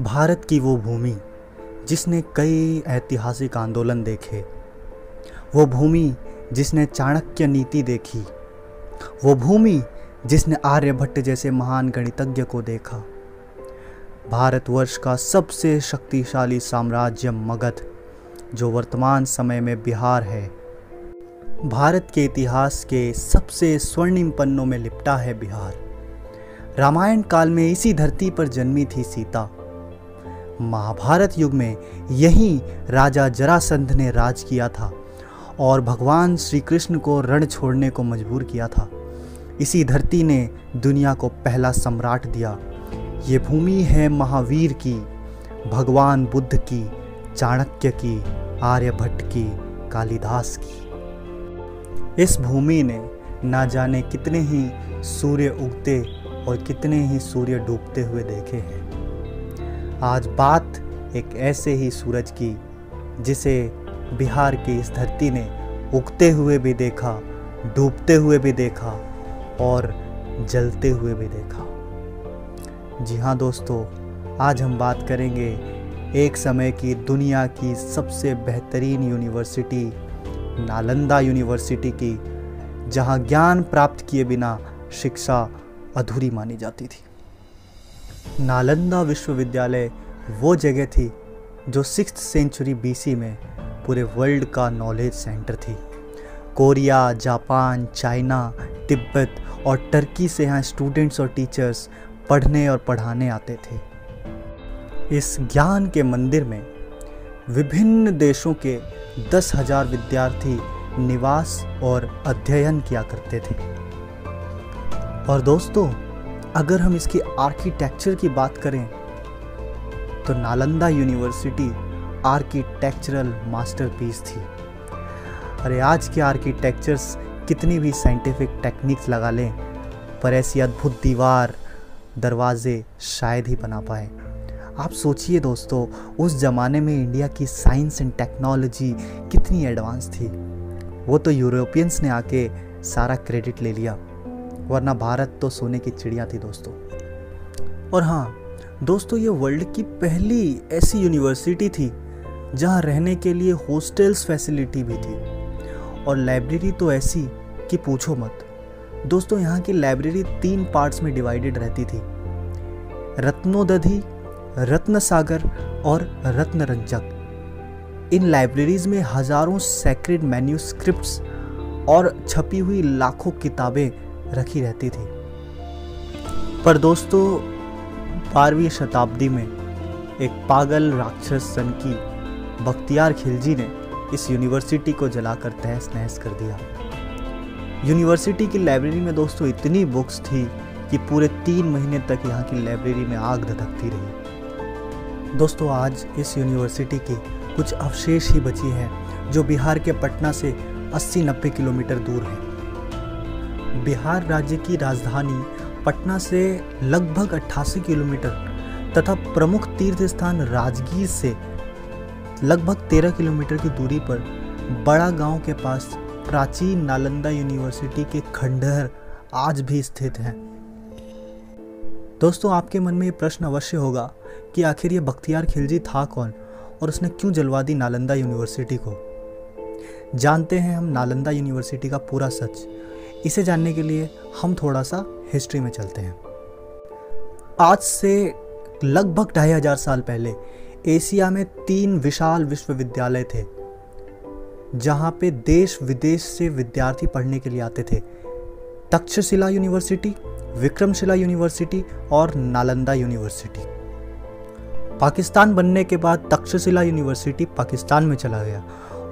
भारत की वो भूमि जिसने कई ऐतिहासिक आंदोलन देखे, वो भूमि जिसने चाणक्य नीति देखी, वो भूमि जिसने आर्यभट्ट जैसे महान गणितज्ञ को देखा। भारतवर्ष का सबसे शक्तिशाली साम्राज्य मगध, जो वर्तमान समय में बिहार है, भारत के इतिहास के सबसे स्वर्णिम पन्नों में लिपटा है बिहार। रामायण काल में इसी धरती पर जन्मी थी सीता। महाभारत युग में यही राजा जरासंध ने राज किया था और भगवान श्री कृष्ण को रण छोड़ने को मजबूर किया था। इसी धरती ने दुनिया को पहला सम्राट दिया। ये भूमि है महावीर की, भगवान बुद्ध की, चाणक्य की, आर्यभट्ट की, कालिदास की। इस भूमि ने ना जाने कितने ही सूर्य उगते और कितने ही सूर्य डूबते हुए देखे हैं। आज बात एक ऐसे ही सूरज की, जिसे बिहार की इस धरती ने उगते हुए भी देखा, डूबते हुए भी देखा और जलते हुए भी देखा। जी हाँ दोस्तों, आज हम बात करेंगे एक समय की दुनिया की सबसे बेहतरीन यूनिवर्सिटी, नालंदा यूनिवर्सिटी की, जहाँ ज्ञान प्राप्त किए बिना शिक्षा अधूरी मानी जाती थी। नालंदा विश्वविद्यालय वो जगह थी जो सिक्स सेंचुरी बीसी में पूरे वर्ल्ड का नॉलेज सेंटर थी। कोरिया, जापान, चाइना, तिब्बत और टर्की से यहाँ स्टूडेंट्स और टीचर्स पढ़ने और पढ़ाने आते थे। इस ज्ञान के मंदिर में विभिन्न देशों के दस हज़ार विद्यार्थी निवास और अध्ययन किया करते थे। और दोस्तों अगर हम इसकी आर्किटेक्चर की बात करें तो नालंदा यूनिवर्सिटी आर्किटेक्चरल मास्टरपीस थी। अरे आज के आर्किटेक्चर्स कितनी भी साइंटिफिक टेक्निक्स लगा लें, पर ऐसी अद्भुत दीवार, दरवाजे शायद ही बना पाए। आप सोचिए दोस्तों, उस ज़माने में इंडिया की साइंस एंड टेक्नोलॉजी कितनी एडवांस थी। वो तो यूरोपियंस ने आके सारा क्रेडिट ले लिया। वरना भारत तो सोने की चिड़िया थी दोस्तों। और हाँ दोस्तों, ये वर्ल्ड की पहली ऐसी यूनिवर्सिटी थी, जहाँ रहने के लिए हॉस्टल्स फैसिलिटी भी थी। और लाइब्रेरी तो ऐसी कि पूछो मत। दोस्तों, यहाँ की लाइब्रेरी तीन पार्ट्स में डिवाइडेड रहती थी। रत्नोदधि रत्न सागर और रत्न रंजक इन लाइब्रेरीज में हज़ारों सेक्रेड मैन्यूस्क्रिप्ट्स और छपी हुई लाखों किताबें रखी रहती थी। पर दोस्तों, बारहवीं शताब्दी में एक पागल राक्षस सन की बख्तियार खिलजी ने इस यूनिवर्सिटी को जलाकर तहस नहस कर दिया। यूनिवर्सिटी की लाइब्रेरी में दोस्तों इतनी बुक्स थी कि पूरे तीन महीने तक यहाँ की लाइब्रेरी में आग धधकती रही। दोस्तों, आज इस यूनिवर्सिटी की कुछ अवशेष ही बची है, जो बिहार के पटना से 80-90 किलोमीटर दूर है। बिहार राज्य की राजधानी पटना से लगभग 88 किलोमीटर तथा प्रमुख तीर्थ स्थान राजगीर से लगभग 13 किलोमीटर की दूरी पर बड़ा गाँव के पास प्राचीन नालंदा यूनिवर्सिटी के खंडहर आज भी स्थित हैं। दोस्तों, आपके मन में ये प्रश्न अवश्य होगा कि आखिर ये बख्तियार खिलजी था कौन और उसने क्यों जलवा दी नालंदा यूनिवर्सिटी को? जानते हैं हम नालंदा यूनिवर्सिटी का पूरा सच इसे जानने के लिए हम थोड़ा सा हिस्ट्री में चलते हैं। आज से लगभग ढाई हज़ार साल पहले एशिया में तीन विशाल विश्वविद्यालय थे, जहाँ पे देश विदेश से विद्यार्थी पढ़ने के लिए आते थे। तक्षशिला यूनिवर्सिटी, विक्रमशिला यूनिवर्सिटी और नालंदा यूनिवर्सिटी। पाकिस्तान बनने के बाद तक्षशिला यूनिवर्सिटी पाकिस्तान में चला गया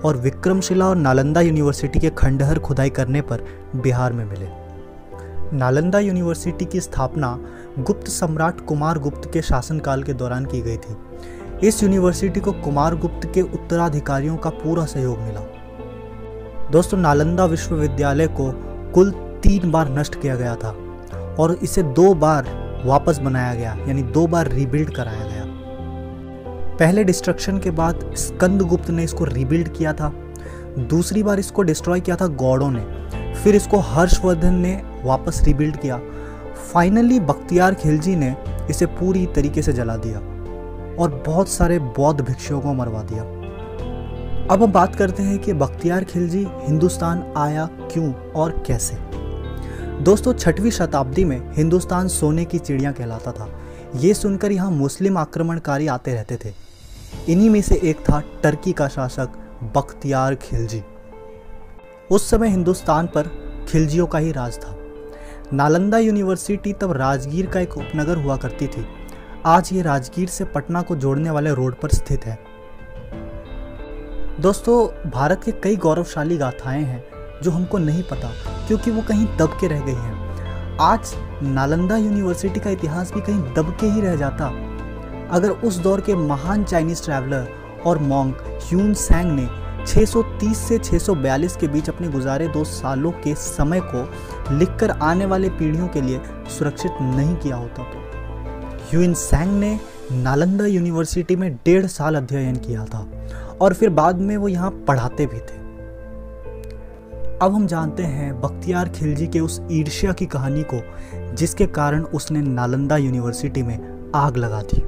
और विक्रमशिला और नालंदा यूनिवर्सिटी के खंडहर खुदाई करने पर बिहार में मिले। नालंदा यूनिवर्सिटी की स्थापना गुप्त सम्राट कुमार गुप्त के शासनकाल के दौरान की गई थी। इस यूनिवर्सिटी को कुमार गुप्त के उत्तराधिकारियों का पूरा सहयोग मिला। दोस्तों, नालंदा विश्वविद्यालय को कुल तीन बार नष्ट किया गया था और इसे दो बार वापस बनाया गया, यानी दो बार रीबिल्ड कराया गया। पहले डिस्ट्रक्शन के बाद स्कंदगुप्त ने इसको रीबिल्ड किया था। दूसरी बार इसको डिस्ट्रॉय किया था गौड़ों ने। फिर इसको हर्षवर्धन ने वापस रिबिल्ड किया। फाइनली बख्तियार खिलजी ने इसे पूरी तरीके से जला दिया और बहुत सारे बौद्ध भिक्षुओं को मरवा दिया। अब हम बात करते हैं कि बख्तियार खिलजी हिंदुस्तान आया क्यों और कैसे? दोस्तों, छठवीं शताब्दी में हिंदुस्तान सोने की चिड़िया कहलाता था। ये सुनकर यहाँ मुस्लिम आक्रमणकारी आते रहते थे। इन्हीं में से एक था टर्की का शासक बख्तियार खिलजी। उस समय हिंदुस्तान पर खिलजियों का ही राज था। नालंदा यूनिवर्सिटी तब राजगीर का एक उपनगर हुआ करती थी। आज ये राजगीर से पटना को जोड़ने वाले रोड पर स्थित है। दोस्तों, भारत के कई गौरवशाली गाथाएँ हैं जो हमको नहीं पता, क्योंकि वो कहीं दब के रह गई हैं। आज नालंदा यूनिवर्सिटी का इतिहास भी कहीं दब के ही रह जाता। अगर उस दौर के महान चाइनीज़ ट्रैवलर और मॉन्क ह्यून सैंग ने 630 से 642 के बीच अपने गुजारे दो सालों के समय को लिखकर आने वाले पीढ़ियों के लिए सुरक्षित नहीं किया होता तो। ह्यून सैंग ने नालंदा यूनिवर्सिटी में डेढ़ साल अध्ययन किया था और फिर बाद में वो यहाँ पढ़ाते भी थे। अब हम जानते हैं बख्तियार खिलजी के उस ईर्ष्या की कहानी को, जिसके कारण उसने नालंदा यूनिवर्सिटी में आग लगा दी।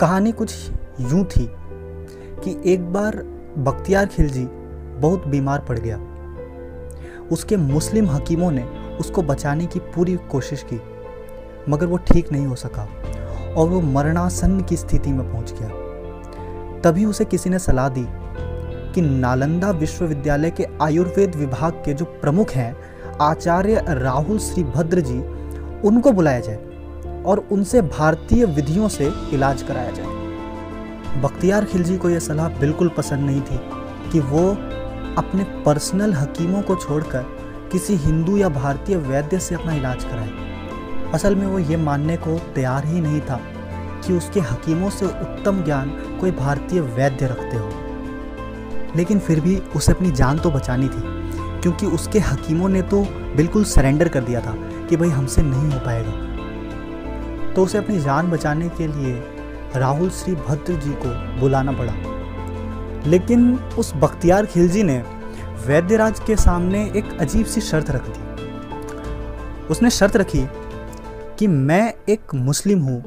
कहानी कुछ यूँ थी कि एक बार बख्तियार खिलजी बहुत बीमार पड़ गया। उसके मुस्लिम हकीमों ने उसको बचाने की पूरी कोशिश की, मगर वो ठीक नहीं हो सका और वो मरणासन की स्थिति में पहुँच गया। तभी उसे किसी ने सलाह दी कि नालंदा विश्वविद्यालय के आयुर्वेद विभाग के जो प्रमुख हैं, आचार्य राहुल श्रीभद्र जी, उनको बुलाया जाए। और उनसे भारतीय विधियों से इलाज कराया जाए। बख्तियार खिलजी को यह सलाह बिल्कुल पसंद नहीं थी कि वो अपने पर्सनल हकीमों को छोड़कर किसी हिंदू या भारतीय वैद्य से अपना इलाज कराए। असल में वो ये मानने को तैयार ही नहीं था कि उसके हकीमों से उत्तम ज्ञान कोई भारतीय वैद्य रखते हो। लेकिन फिर भी उसे अपनी जान तो बचानी थी, क्योंकि उसके हकीमों ने तो बिल्कुल सरेंडर कर दिया था कि भाई हमसे नहीं हो पाएगा। तो उसे अपनी जान बचाने के लिए राहुल श्री भद्र जी को बुलाना पड़ा। लेकिन उस बख्तियार खिलजी ने वैद्यराज के सामने एक अजीब सी शर्त रख दी। उसने शर्त रखी कि मैं एक मुस्लिम हूँ,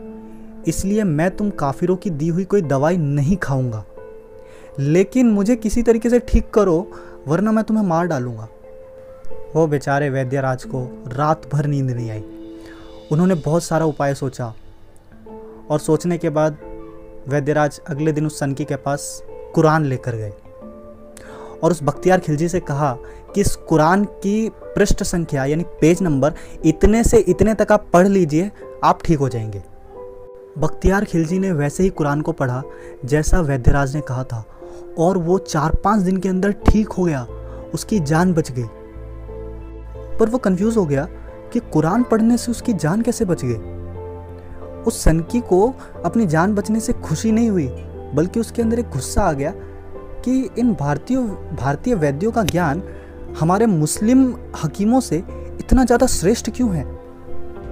इसलिए मैं तुम काफिरों की दी हुई कोई दवाई नहीं खाऊँगा। लेकिन मुझे किसी तरीके से ठीक करो, वरना मैं तुम्हें मार डालूँगा। वो बेचारे वैद्यराज को रात भर नींद नहीं आई। उन्होंने बहुत सारा उपाय सोचा और सोचने के बाद वैद्यराज अगले दिन उस सनकी के पास कुरान लेकर गए और उस बख्तियार खिलजी से कहा कि इस कुरान की पृष्ठ संख्या, यानी पेज नंबर, इतने से इतने तक आप पढ़ लीजिए, आप ठीक हो जाएँगे। बख्तियार खिलजी ने वैसे ही कुरान को पढ़ा जैसा वैद्यराज ने कहा था और वो चार पाँच दिन के अंदर ठीक हो गया, उसकी जान बच गई। पर वो कंफ्यूज हो गया कि कुरान पढ़ने से उसकी जान कैसे बच गई? उस सनकी को अपनी जान बचने से खुशी नहीं हुई, बल्कि उसके अंदर एक गुस्सा आ गया कि इन भारतीय भारतीय वैद्यों का ज्ञान हमारे मुस्लिम हकीमों से इतना ज़्यादा श्रेष्ठ क्यों है?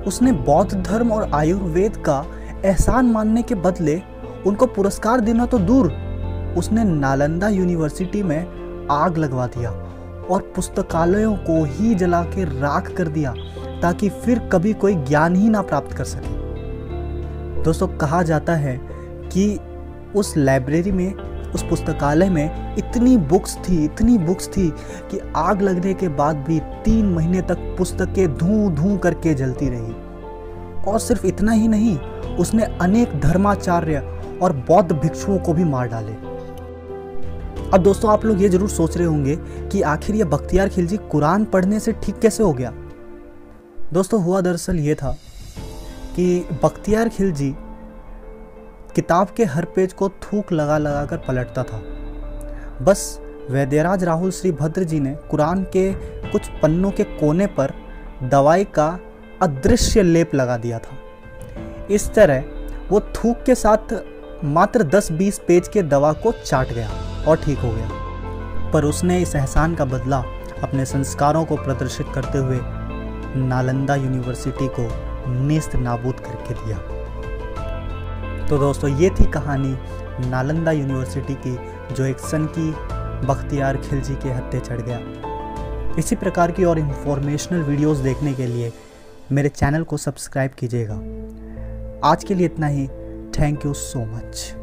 उसने बौद्ध धर्म और आयुर्वेद का एहसान मानने के बदले उनको पुरस्कार देना तो दूर। उसने नालंदा यूनिवर्सिटी में आग लगवा दिया और पुस्तकालयों को ही जला के राख कर दिया। ताकि फिर कभी कोई ज्ञान ही ना प्राप्त कर सके। दोस्तों, कहा जाता है कि उस लाइब्रेरी में, उस पुस्तकालय में इतनी बुक्स थी, इतनी बुक्स थी कि आग लगने के बाद भी तीन महीने तक पुस्तकें धू धू करके जलती रही। और सिर्फ़ इतना ही नहीं, उसने अनेक धर्माचार्य और बौद्ध भिक्षुओं को भी मार डाले। अब दोस्तों, आप लोग ये ज़रूर सोच रहे होंगे कि आखिर ये बख्तियार खिलजी कुरान पढ़ने से ठीक कैसे हो गया? दोस्तों, हुआ दरअसल ये था कि बख्तियार खिलजी किताब के हर पेज को थूक लगा लगा कर पलटता था। बस वैद्यराज राहुल श्री भद्र जी ने कुरान के कुछ पन्नों के कोने पर दवाई का अदृश्य लेप लगा दिया था। इस तरह वो थूक के साथ मात्र 10-20 पेज के दवा को चाट गया और ठीक हो गया। पर उसने इस एहसान का बदला अपने संस्कारों को प्रदर्शित करते हुए नालंदा यूनिवर्सिटी को नेस्त नाबूद करके दिया। तो दोस्तों, ये थी कहानी नालंदा यूनिवर्सिटी की, जो एक सन की बख्तियार खिलजी के हत्थे चढ़ गया। इसी प्रकार की और इन्फॉर्मेशनल वीडियोस देखने के लिए मेरे चैनल को सब्सक्राइब कीजिएगा। आज के लिए इतना ही। Thank you so much